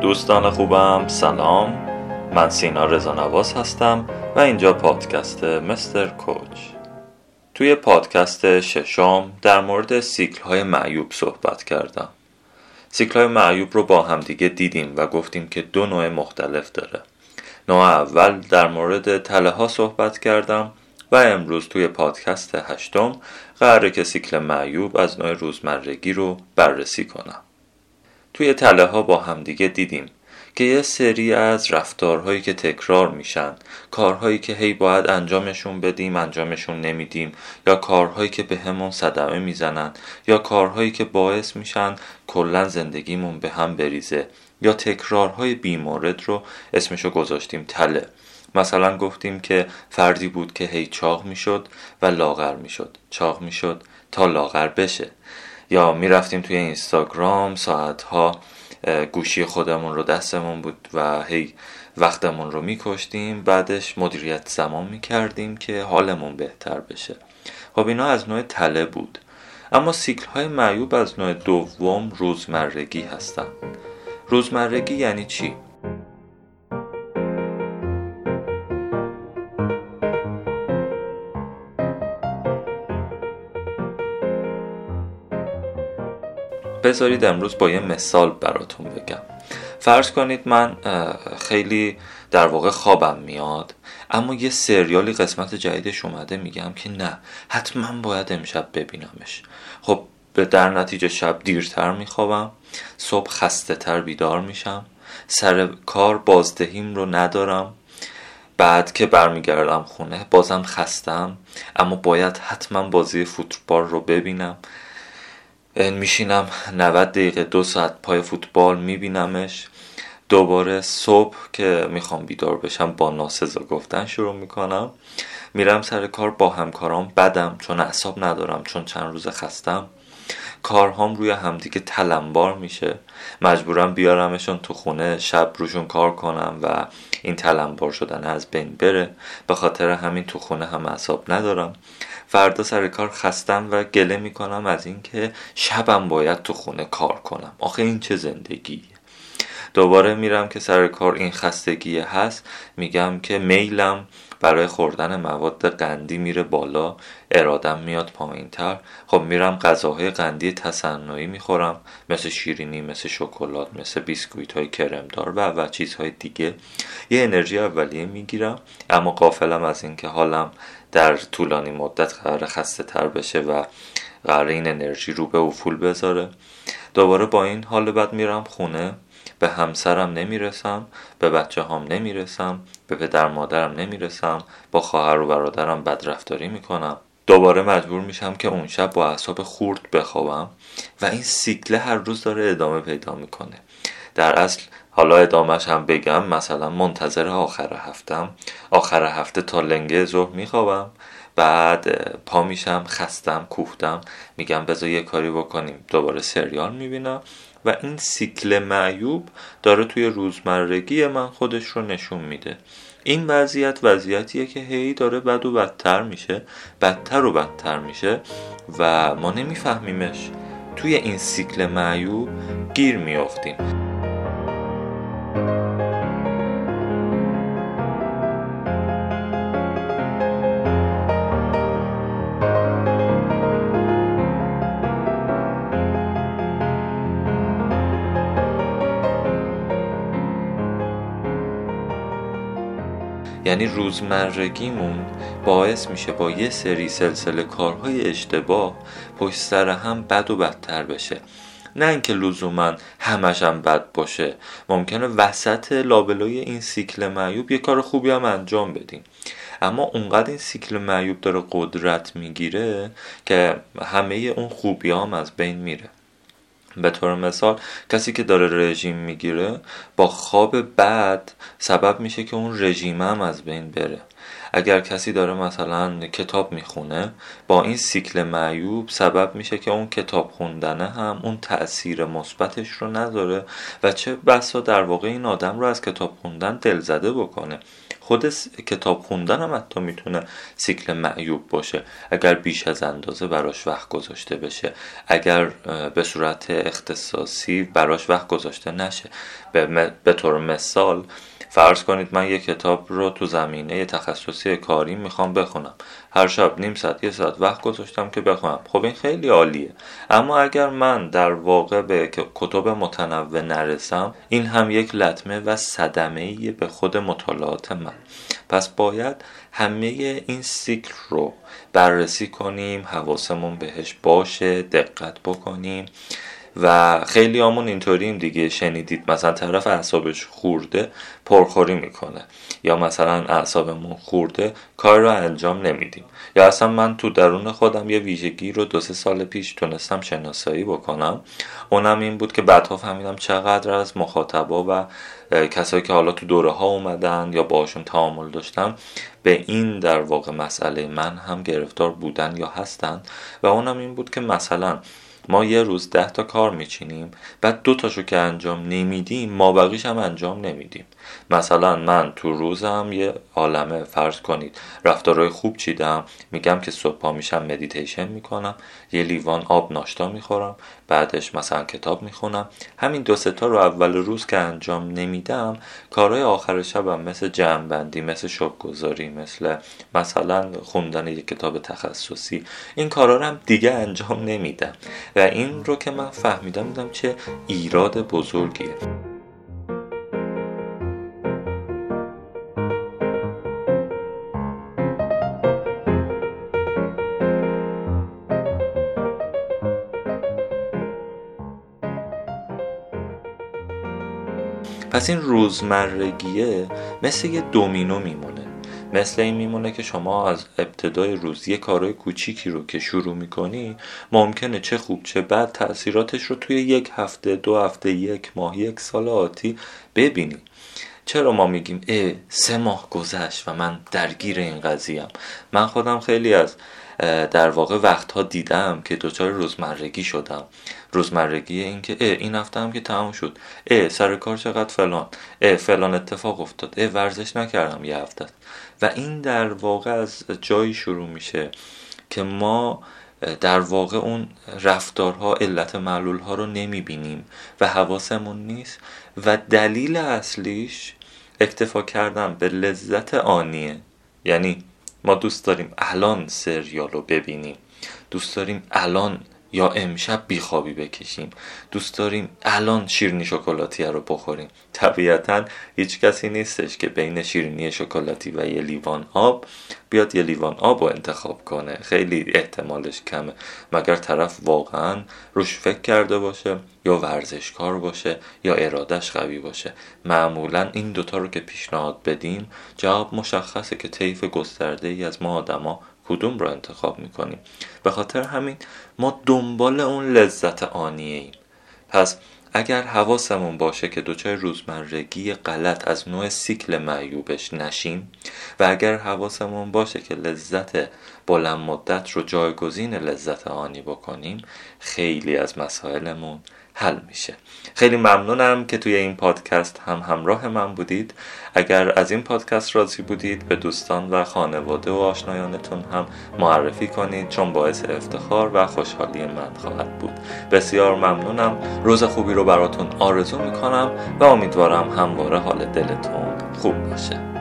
دوستان خوبم سلام. من سینا رزانواز هستم و اینجا پادکست مستر کوچ. توی پادکست ششم در مورد سیکل های معیوب صحبت کردم. سیکل های معیوب رو با همدیگه دیدیم و گفتیم که دو نوع مختلف داره. نوع اول در مورد تله ها صحبت کردم و امروز توی پادکست هشتم قراره که سیکل معیوب از نوع روزمرگی رو بررسی کنم. توی تله ها با همدیگه دیدیم که یه سری از رفتارهایی که تکرار میشن کارهایی که هی باید انجامشون بدیم انجامشون نمیدیم یا کارهایی که به همون صدمه می‌زنن یا کارهایی که باعث میشن کلا زندگیمون به هم بریزه یا تکرارهای بیمورد رو اسمشو گذاشتیم تله. مثلا گفتیم که فردی بود که هی چاق می‌شد و لاغر می‌شد. چاق می‌شد تا لاغر بشه. یا می‌رفتیم توی اینستاگرام ساعتها گوشی خودمون رو دستمون بود و هی وقتمون رو میکشتیم. بعدش مدیریت زمان می‌کردیم که حالمون بهتر بشه. خب اینا از نوع تله بود. اما سیکل های معیوب از نوع دوم روزمرگی هستن. روزمرگی یعنی چی؟ بذارید امروز با یه مثال براتون بگم. فرض کنید من خیلی در واقع خوابم میاد اما یه سریالی قسمت جدیدش اومده میگم که نه حتما باید امشب ببینمش. خب در نتیجه شب دیرتر میخوابم صبح خسته تر بیدار میشم سر کار بازدهیم رو ندارم بعد که برمیگردم خونه بازم خستم اما باید حتما بازی فوتبال رو ببینم. میشینم 90 دقیقه دو ساعت پای فوتبال میبینمش. دوباره صبح که می‌خوام بیدار بشم با ناسزا گفتن شروع می‌کنم. میرم سر کار با همکارام بدم چون اعصاب ندارم چون چند روز خستم. کارهام روی همدیگه تلمبار میشه. مجبورم بیارمشون تو خونه شب روشون کار کنم و این تلمبار شدن از بین بره. به خاطر همین تو خونه هم اعصاب ندارم. فردا سر کار خستم و گله می‌کنم از اینکه شبم باید تو خونه کار کنم. آخه این چه زندگی. دوباره میرم که سر کار این خستگی هست. میگم که میلم برای خوردن مواد قندی میره بالا ارادم میاد پایین تر خب میرم غذاهای قندی تصنعی می‌خورم مثل شیرینی مثل شکلات مثل بیسکویت های کرمدار و و چیزهای دیگه. یه انرژی اولیه می‌گیرم اما قافلم از اینکه حالم در طولانی مدت قرار خسته تر بشه و قرار این انرژی رو به افول بذاره. دوباره با این حال بعد میرم خونه. به همسرم نمی‌رسم به بچه هم نمی‌رسم به پدر مادرم نمی‌رسم با خواهر و برادرم بدرفتاری می‌کنم. دوباره مجبور میشم که اون شب با اعصاب خورد بخوابم و این سیکله هر روز داره ادامه پیدا می‌کنه. در اصل حالا ادامهش هم بگم مثلا منتظر آخر هفتم. آخر هفته تا لنگه ظهر میخوابم. بعد پا میشم خستم کوفتم. میگم بذار یه کاری بکنیم. دوباره سریال می‌بینم. و این سیکل معیوب داره توی روزمرگی من خودش رو نشون میده. این وضعیت وضعیتیه که هی داره بد و بدتر میشه بدتر و بدتر میشه و ما نمیفهمیمش. توی این سیکل معیوب گیر میافتیم. یعنی روزمرگیمون باعث میشه با یه سری سلسله کارهای اشتباه پشت سر هم بد و بدتر بشه. نه اینکه لزوما همش هم بد باشه. ممکنه وسط لابلای این سیکل معیوب یه کار خوبی هم انجام بدیم. اما اونقدر این سیکل معیوب داره قدرت می‌گیره که همه اون خوبی هم از بین میره. به طور مثال کسی که داره رژیم می‌گیره با خواب بد سبب میشه که اون رژیم هم از بین بره. اگر کسی داره مثلا کتاب می‌خونه با این سیکل معیوب سبب میشه که اون کتاب خوندنه هم اون تاثیر مثبتش رو نداره و چه بسا در واقع این آدم رو از کتاب خوندن دلزده بکنه. خود کتاب خوندن هم حتی می‌تونه سیکل معیوب باشه. اگر بیش از اندازه براش وقت گذاشته بشه. اگر به صورت اختصاصی براش وقت گذاشته نشه. به طور مثال فرض کنید من یک کتاب رو تو زمینه تخصصی کاری می‌خوام بخونم. هر شب نیم ساعت یه ساعت وقت گذاشتم که بخونم خب این خیلی عالیه. اما اگر من در واقع به کتب متنوع نرسم این هم یک لطمه و صدمه به خود مطالعات من. پس باید همه این سیکل رو بررسی کنیم حواسمون بهش باشه دقت بکنیم. و خیلی آمون اینطوریم دیگه. شنیدید مثلا طرف اعصابش خورده پرخوری می‌کنه. یا مثلا اعصابمون خورده کار رو انجام نمیدیم. یا اصلا من تو درون خودم یه ویژگی رو دو سه سال پیش تونستم شناسایی بکنم. اونم این بود که بعدها فهمیدم چقدر از مخاطبا و کسایی که حالا تو دوره ها اومدن یا باشون تعامل داشتم به این در واقع مسئله من هم گرفتار بودن یا هستن. و اونم این بود که مثلا ما یه روز ده تا کار میچینیم بعد دو تاشو که انجام نمیدیم ما بقیش هم انجام نمیدیم. مثلا من تو روزم یه عالمه فرض کنید رفتارهای خوب چیدم میگم که صبح پا میشم مدیتیشن می‌کنم یه لیوان آب ناشتا می‌خورم بعدش مثلا کتاب می‌خونم. همین دو ستا رو اول روز که انجام نمیدم کارهای آخر شبم مثل جمعبندی مثل شبگذاری مثل مثلا خوندن یک کتاب تخصصی این کارا رو هم دیگه انجام نمیدم. و این رو که من فهمیدم دیدم چه ایراد بزرگیه. پس این روزمرگیه مثل یه دومینو میمونه. مثل این میمونه که شما از ابتدای روز یه کارهای کوچیکی رو که شروع می‌کنی ممکنه چه خوب چه بد تاثیراتش رو توی یک هفته دو هفته یک ماه یک سال آتی ببینی. چرا ما میگیم اه سه ماه گذشت و من درگیر این قضیم من خودم خیلی از در واقع وقتها دیدم که دچار روزمرگی شدم. روزمرگی این که این هفته هم که تمام شد. اه سر کار چقدر فلان. اه فلان اتفاق افتاد. اه ورزش نکردم یه هفته. و این در واقع از جایی شروع میشه که ما در واقع اون رفتارها علت معلول ها رو نمی‌بینیم و حواسمون نیست. و دلیل اصلیش اکتفا کردن به لذت آنیه. یعنی ما دوست داریم الان سریال رو ببینیم. دوست داریم الان یا امشب بیخوابی بکشیم. دوست داریم الان شیرینی شکلاتی رو بخوریم. طبیعتا هیچ کسی نیستش که بین شیرینی شکلاتی و یه لیوان آب بیاد یه لیوان آب رو انتخاب کنه. خیلی احتمالش کمه. مگر طرف واقعا روش فکر کرده باشه یا ورزشکار باشه یا ارادش قوی باشه؟ معمولا این دوتا رو که پیشنهاد بدیم جواب مشخصه که طیف گسترده ای از ما آدما کدوم رو انتخاب می‌کنیم؟ به خاطر همین ما دنبال اون لذت آنیه ایم پس اگر حواسمون باشه که دچار روزمرگی غلط از نوع سیکل معیوبش نشیم و اگر حواسمون باشه که لذت بلند مدت رو جایگزین لذت آنی بکنیم خیلی از مسائلمون حل میشه. خیلی ممنونم که توی این پادکست هم همراه من بودید. اگر از این پادکست راضی بودید به دوستان و خانواده و آشنایانتون هم معرفی کنید چون باعث افتخار و خوشحالی من خواهد بود. بسیار ممنونم. روز خوبی رو براتون آرزو می‌کنم و امیدوارم همواره حال دلتون خوب باشه.